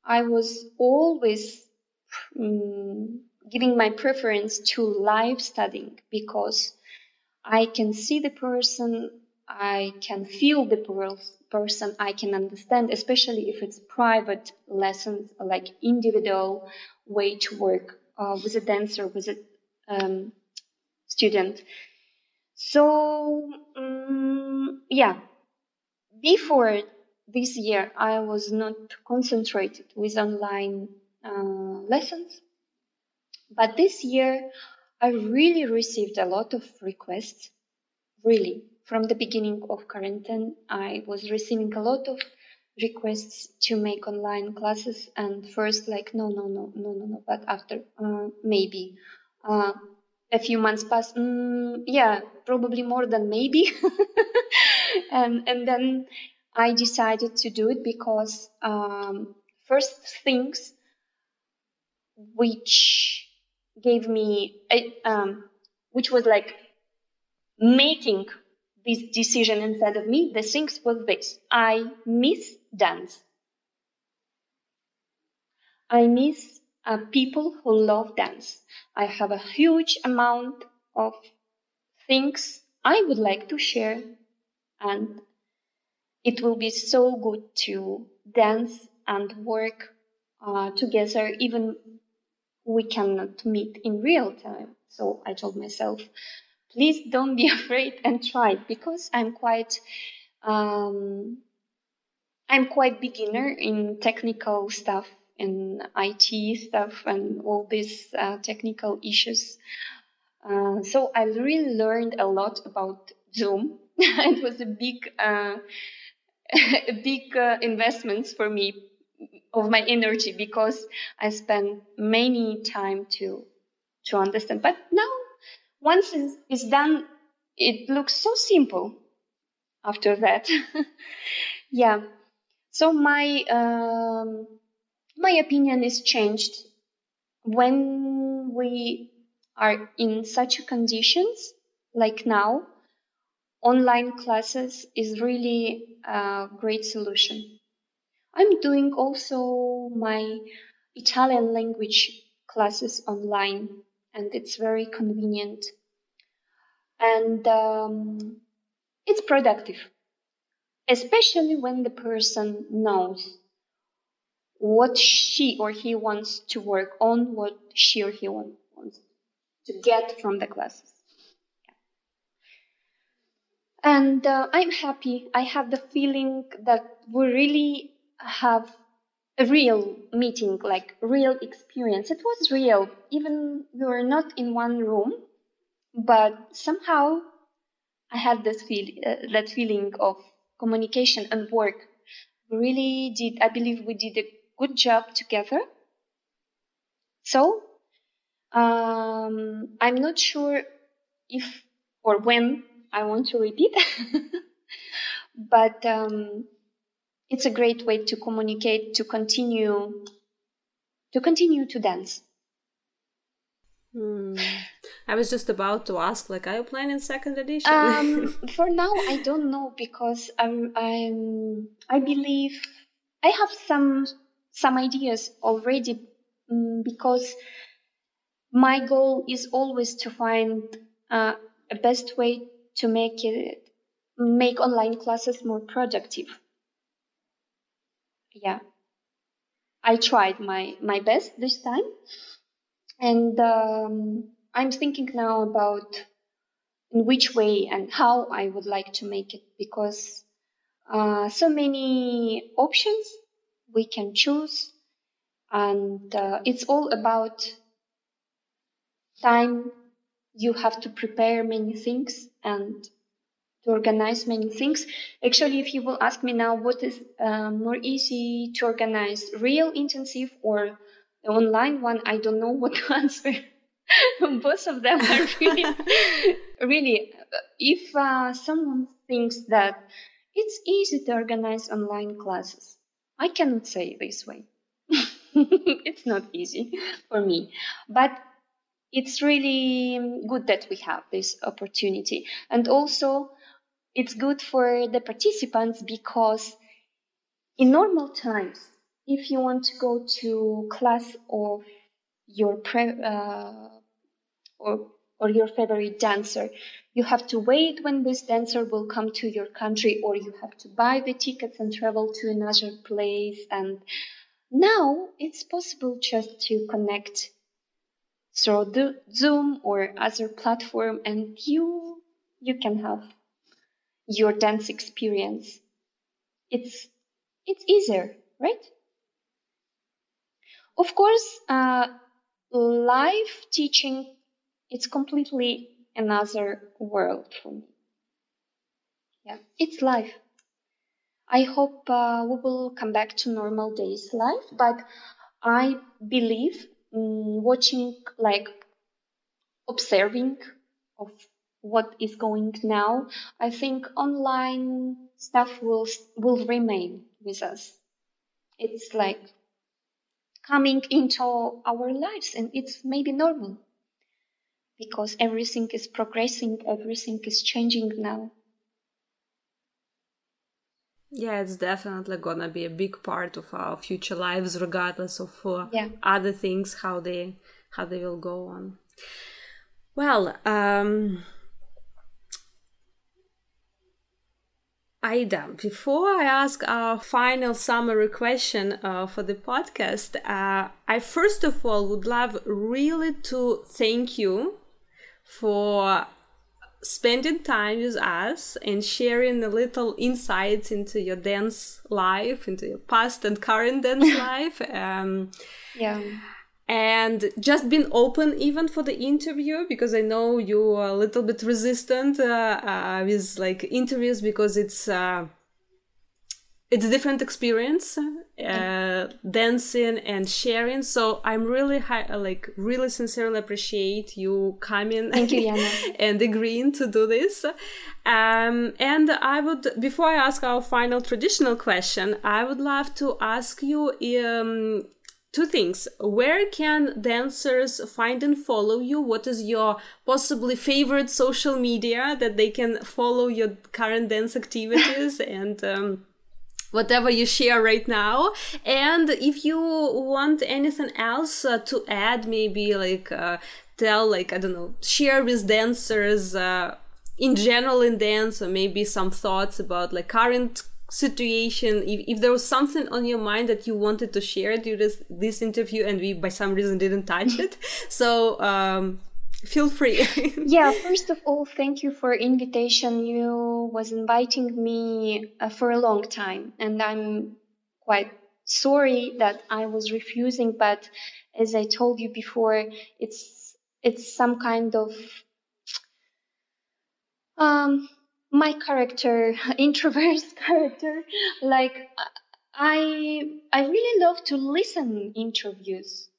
I was always um, giving my preference to live studying because I can see the person, I can feel the person, I can understand, especially if it's private lessons, like individual way to work uh, with a dancer, with a um, student. So, um, yeah, before this year, I was not concentrated with online uh, lessons. But this year, I really received a lot of requests. Really, from the beginning of quarantine, I was receiving a lot of requests to make online classes. And first, like, no, no, no, no, no, no. But after, uh, maybe. Uh, a few months passed. Mm, yeah, probably more than maybe. and and then I decided to do it because um, first things which gave me, um, which was like making this decision inside of me, the things was this. I miss dance. I miss uh, people who love dance. I have a huge amount of things I would like to share and it will be so good to dance and work uh, together even we cannot meet in real time. So I told myself, please don't be afraid and try because I'm quite, um, I'm quite beginner in technical stuff in IT stuff and all these uh, technical issues. Uh, so I really learned a lot about Zoom. it was a big, uh, a big uh, investments for me of my energy because I spent many time to to understand. But now, once it's, done, it looks so simple. After that, yeah. So my um, my opinion is changed when we are in such conditions like now. Online classes is really a great solution I'm doing also my Italian language classes online, and it's very convenient. And um, it's productive, especially when the person knows what she or he wants to work on, what she or he want, wants to get from the classes. And uh, I'm happy. I have the feeling that we really have a real meeting, like real experience. It was real, even we were not in one room, but somehow I had that feel uh, that feeling of communication and work. We really did. I believe we did a good job together. So um, I'm not sure if or when I want to repeat, but um, it's a great way to communicate, to continue, to continue to dance. Hmm. I was just about to ask, like, are you planning second edition? Um, for now, I don't know because I'm, I'm, I believe I have some some ideas already um, because my goal is always to find uh, a best way to make it make online classes more productive yeah, I tried my, my best this time. And um, I'm thinking now about in which way and how I would like to make it because uh, so many options we can choose. And uh, it's all about time. You have to prepare many things and to organize many things. Actually, if you will ask me now, what is uh, more easy to organize, real intensive or online one? I don't know what to answer. Both of them are really, really. If uh, someone thinks that it's easy to organize online classes. I cannot say this way. it's not easy for me, but it's really good that we have this opportunity. And also, it's good for the participants because in normal times, if you want to go to class of your pre- uh, or or your favorite dancer, you have to wait when this dancer will come to your country, or you have to buy the tickets and travel to another place. And now it's possible just to connect through the Zoom or other platform, and you you can have your dance experience. It's it's easier, right? Of course, uh, live teaching it's completely another world for me. Yeah, it's life. I hope uh, we will come back to normal days life, but I believe mm, watching, like observing of what is going now, I think online stuff will will remain with us. It's like coming into our lives, and it's maybe normal because everything is progressing, everything is changing now. Yeah, it's definitely gonna be a big part of our future lives, regardless of uh, yeah. other things how they how they will go on. Well, um, Aida, before I ask our final summary question uh, for the podcast, uh, I first of all would love really to thank you for spending time with us and sharing a little insights into your dance life, into your past and current dance life. Um, yeah. And just being open even for the interview because I know you're a little bit resistant uh, uh, with like interviews because it's uh, it's a different experience uh, dancing and sharing. So i'm really high, like really sincerely appreciate you coming you, and agreeing to do this. Um, and i would before i ask our final traditional question i would love to ask you um, two things where can dancers find and follow you what is your possibly favorite social media that they can follow your current dance activities and um, whatever you share right now. And if you want anything else uh, to add, maybe like uh, tell, like, I don't know, share with dancers uh, in general in dance, or maybe some thoughts about like current situation if, if there was something on your mind that you wanted to share during this, this interview and we by some reason didn't touch it so um, feel free. Yeah first of all thank you for invitation. You was inviting me uh, for a long time and i'm quite sorry that i was refusing but as i told you before it's it's some kind of um my character introvert character like i i really love to listen interviews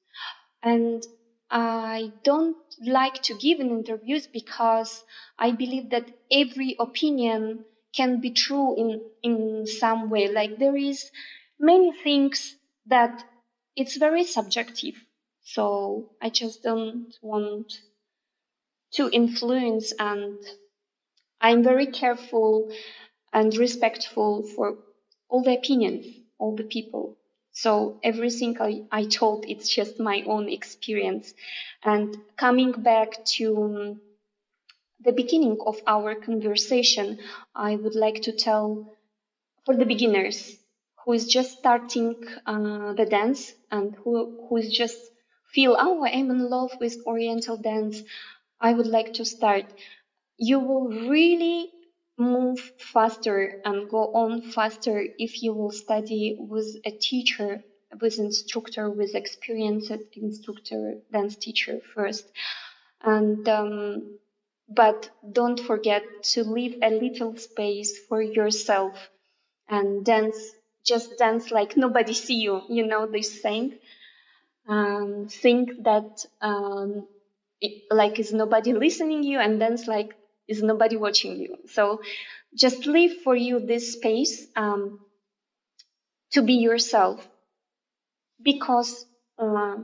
and I don't like to give in interviews because I believe that every opinion can be true in, in some way. Like there is many things that it's very subjective. So I just don't want to influence and I'm very careful and respectful for all the opinions, all the people. So everything I, I told, it's just my own experience. And coming back to the beginning of our conversation, I would like to tell for the beginners who is just starting uh, the dance and who, who is just feel, oh, I'm in love with Oriental dance. I would like to start. You will really move faster and go on faster if you will study with a teacher, with instructor, with experienced instructor, dance teacher first. And, um, but don't forget to leave a little space for yourself and dance, just dance like nobody see you, you know, this saying. Um, think that, um, it, like is nobody listening you and dance like is nobody watching you. So just leave for you this space um, to be yourself. Because uh,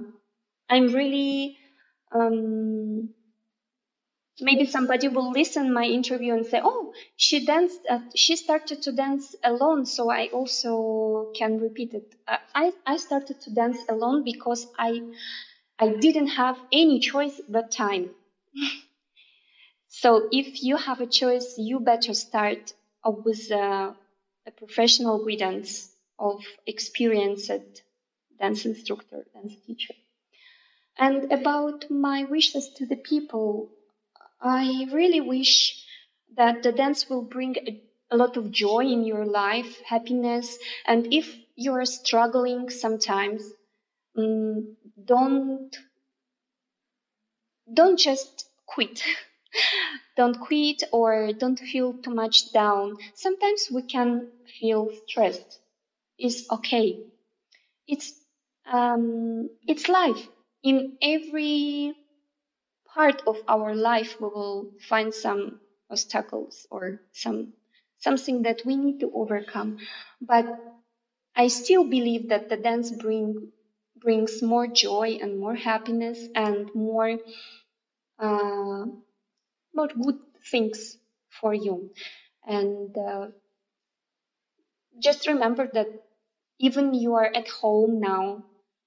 I'm really um, maybe somebody will listen my interview and say oh she danced uh, she started to dance alone so i also can repeat it. Uh, i i started to dance alone because i i didn't have any choice but time so if you have a choice you better start with a, a professional guidance of experienced dance instructor dance teacher and about my wishes to the people I really wish that the dance will bring a, a lot of joy in your life, happiness, and if you're struggling sometimes, um, don't don't just quit. don't quit or don't feel too much down. Sometimes we can feel stressed. It's okay. It's um, it's life. In every part of our life we will find some obstacles or some something that we need to overcome but i still believe that the dance bring brings more joy and more happiness and more uh, more good things for you and uh, just remember that even you are at home now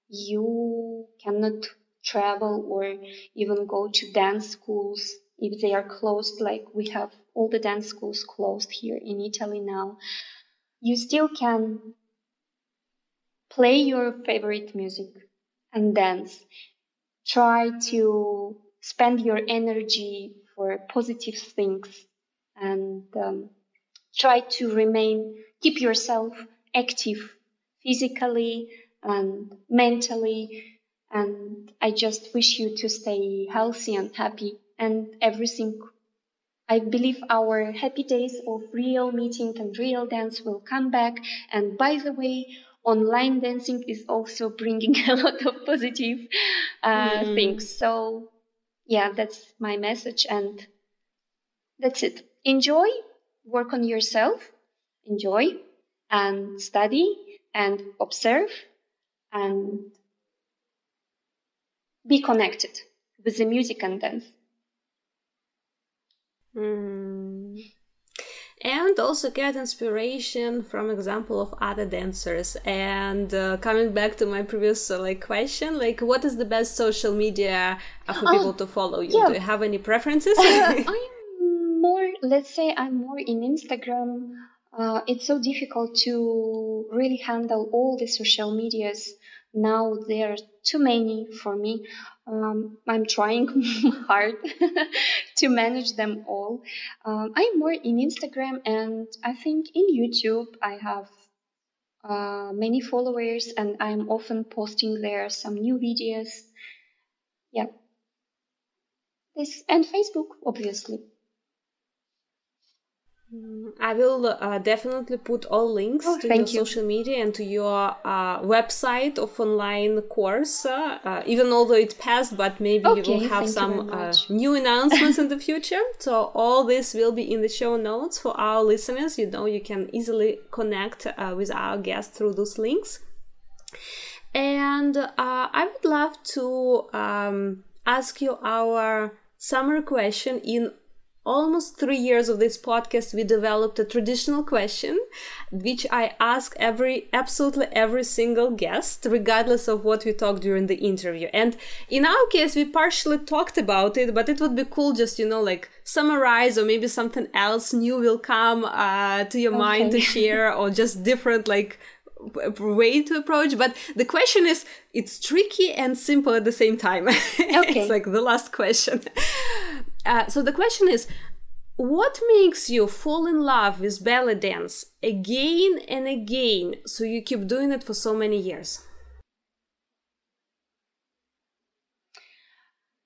you cannot travel or even go to dance schools if they are closed, like we have all the dance schools closed here in Italy now, you still can play your favorite music and dance. Try to spend your energy for positive things and um, try to remain, keep yourself active physically and mentally and I just wish you to stay healthy and happy and everything. I believe our happy days of real meeting and real dance will come back. And by the way, online dancing is also bringing a lot of positive uh, mm. things. So, yeah, that's my message. And that's it. Enjoy, work on yourself, enjoy, and study and observe and be connected with the music and dance. Mm. And also get inspiration from example of other dancers. And uh, coming back to my previous uh, like question, like what is the best social media uh, for people oh, to follow you? Yeah. Do you have any preferences? I'm more, let's say, I'm more in Instagram. Uh, it's so difficult to really handle all the social medias now there are too many for me. Um, I'm trying hard to manage them all. Um, I'm more in Instagram and I think in YouTube I have uh, many followers and I'm often posting there some new videos. Yeah. This and Facebook, obviously. I will uh, definitely put all links oh, to your you. social media and to your uh, website of online course, uh, uh even although it passed, but maybe okay, you will have some uh, new announcements in the future. So all this will be in the show notes for our listeners. You know, you can easily connect uh, with our guests through those links. And I would love to um, ask you our summer question in almost three years of this podcast, we developed a traditional question, which I ask every, absolutely every single guest, regardless of what we talk during the interview. And in our case, we partially talked about it, but it would be cool just, you know, like summarize or maybe something else new will come uh, to your okay. mind to share or just different, like, way to approach but the question is it's tricky and simple at the same time okay. it's like the last question uh, so the question is what makes you fall in love with belly dance again and again so you keep doing it for so many years?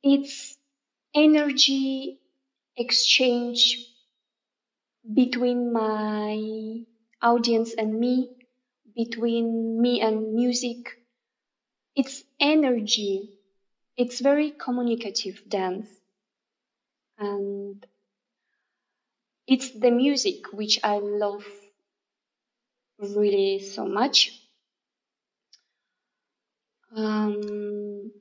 It's energy exchange between my audience and me, between me and music. It's energy. It's very communicative dance and it's the music which I love really so much. Um,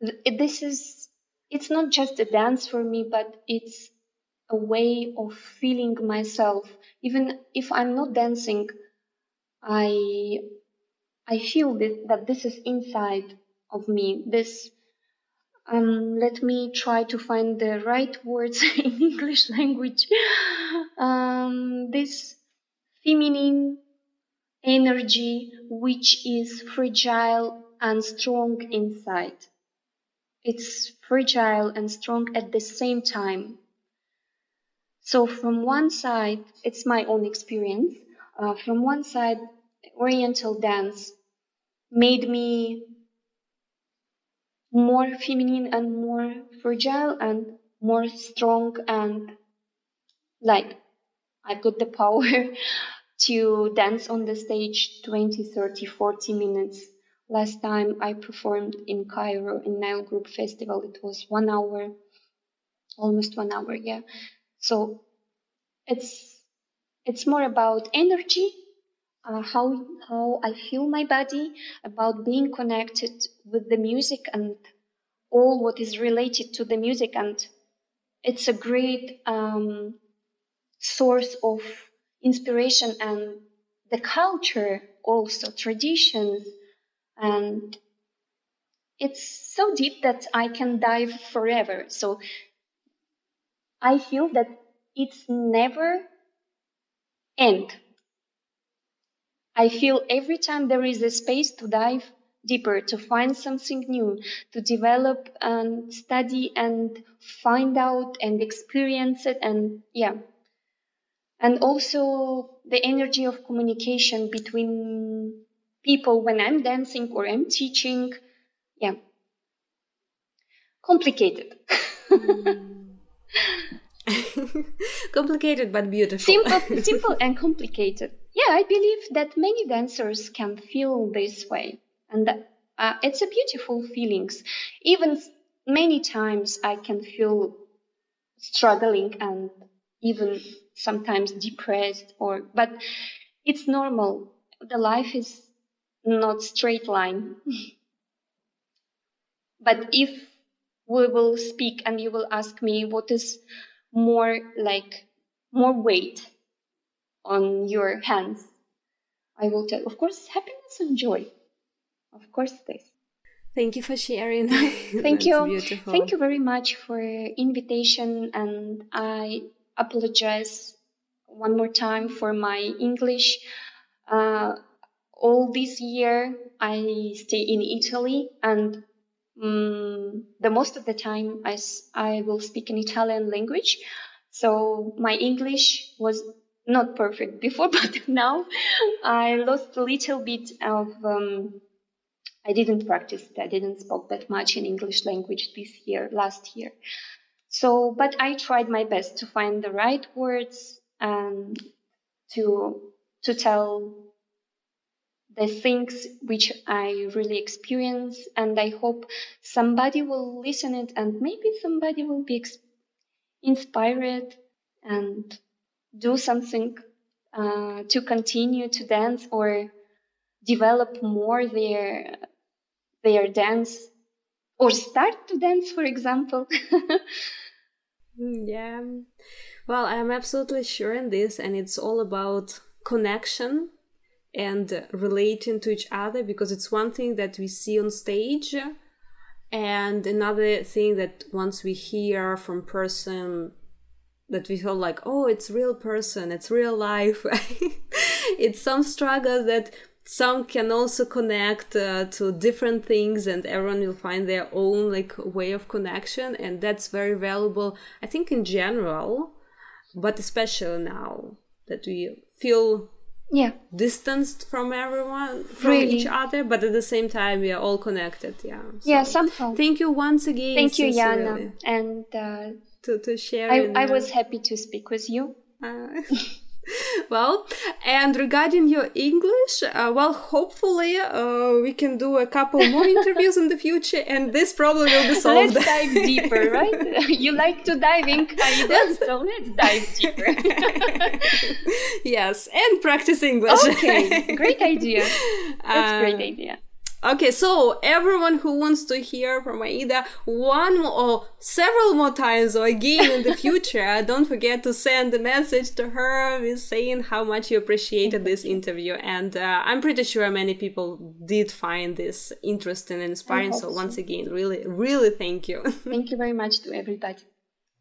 this is, it's not just a dance for me, but it's a way of feeling myself. Even if I'm not dancing, I, I feel that, that this is inside of me. This, um, let me try to find the right words in English language. Um, this feminine energy which is fragile and strong inside. It's fragile and strong at the same time. So from one side, it's my own experience. Uh, from one side, Oriental dance made me more feminine and more fragile and more strong and like I've got the power to dance on the stage 20, 30, 40 minutes. Last time I performed in Cairo in Nile Group Festival, it was one hour, almost one hour, yeah. So it's it's more about energy, uh, how how I feel my body, about being connected with the music and all what is related to the music, and it's a great um, source of inspiration and the culture also traditions. And it's so deep that i can dive forever. So i feel that it's never end i feel every time there is a space to dive deeper to find something new to develop and study and find out and experience it and yeah and also the energy of communication between people when I'm dancing or I'm teaching. Yeah. Complicated. Mm. complicated but beautiful. Simple, simple and complicated. Yeah, I believe that many dancers can feel this way, and uh, it's a beautiful feelings. Even many times I can feel struggling and even sometimes depressed or but it's normal the life is not straight line but if we will speak and you will ask me what is more like more weight on your hands. I will tell of course happiness and joy. Of course this. Thank you for sharing. Thank you. beautiful. thank you very much for invitation and i apologize one more time for my English. Uh, all this year I stay in Italy and um, the most of the time I, I will speak in Italian language. So my English was not perfect before, but now I lost a little bit of, um, I didn't practice it. I didn't spoke that much in English language this year, last year. So, but I tried my best to find the right words and to to tell the things which I really experience, and I hope somebody will listen it, and maybe somebody will be ex- inspired and do something uh, to continue to dance or develop more their their dance or start to dance, for example. Mm, yeah. Well, I'm absolutely sure in this, and it's all about connection and relating to each other because it's one thing that we see on stage and another thing that once we hear from person that we feel like oh it's real person it's real life. It's some struggles that some can also connect uh, to different things and everyone will find their own like way of connection and that's very valuable i think in general but especially now that we feel yeah. Distanced from everyone from really? each other but at the same time we are all connected yeah. So yeah somehow. thank you once again thank you Yana and uh, to, to share I, I was happy to speak with you. Uh, well, and regarding your English, uh, well, hopefully uh, we can do a couple more interviews in the future, and this problem will be solved. Let's dive deeper, right? you like to dive in, so let's dive deeper. yes, and practice English. Okay, great idea. That's a great idea. Okay, so everyone who wants to hear from Aida one or several more times or again in the future, don't forget to send a message to her with saying how much you appreciated this interview. And uh, I'm pretty sure many people did find this interesting and inspiring. So, once again, really, really thank you. Thank you very much to everybody.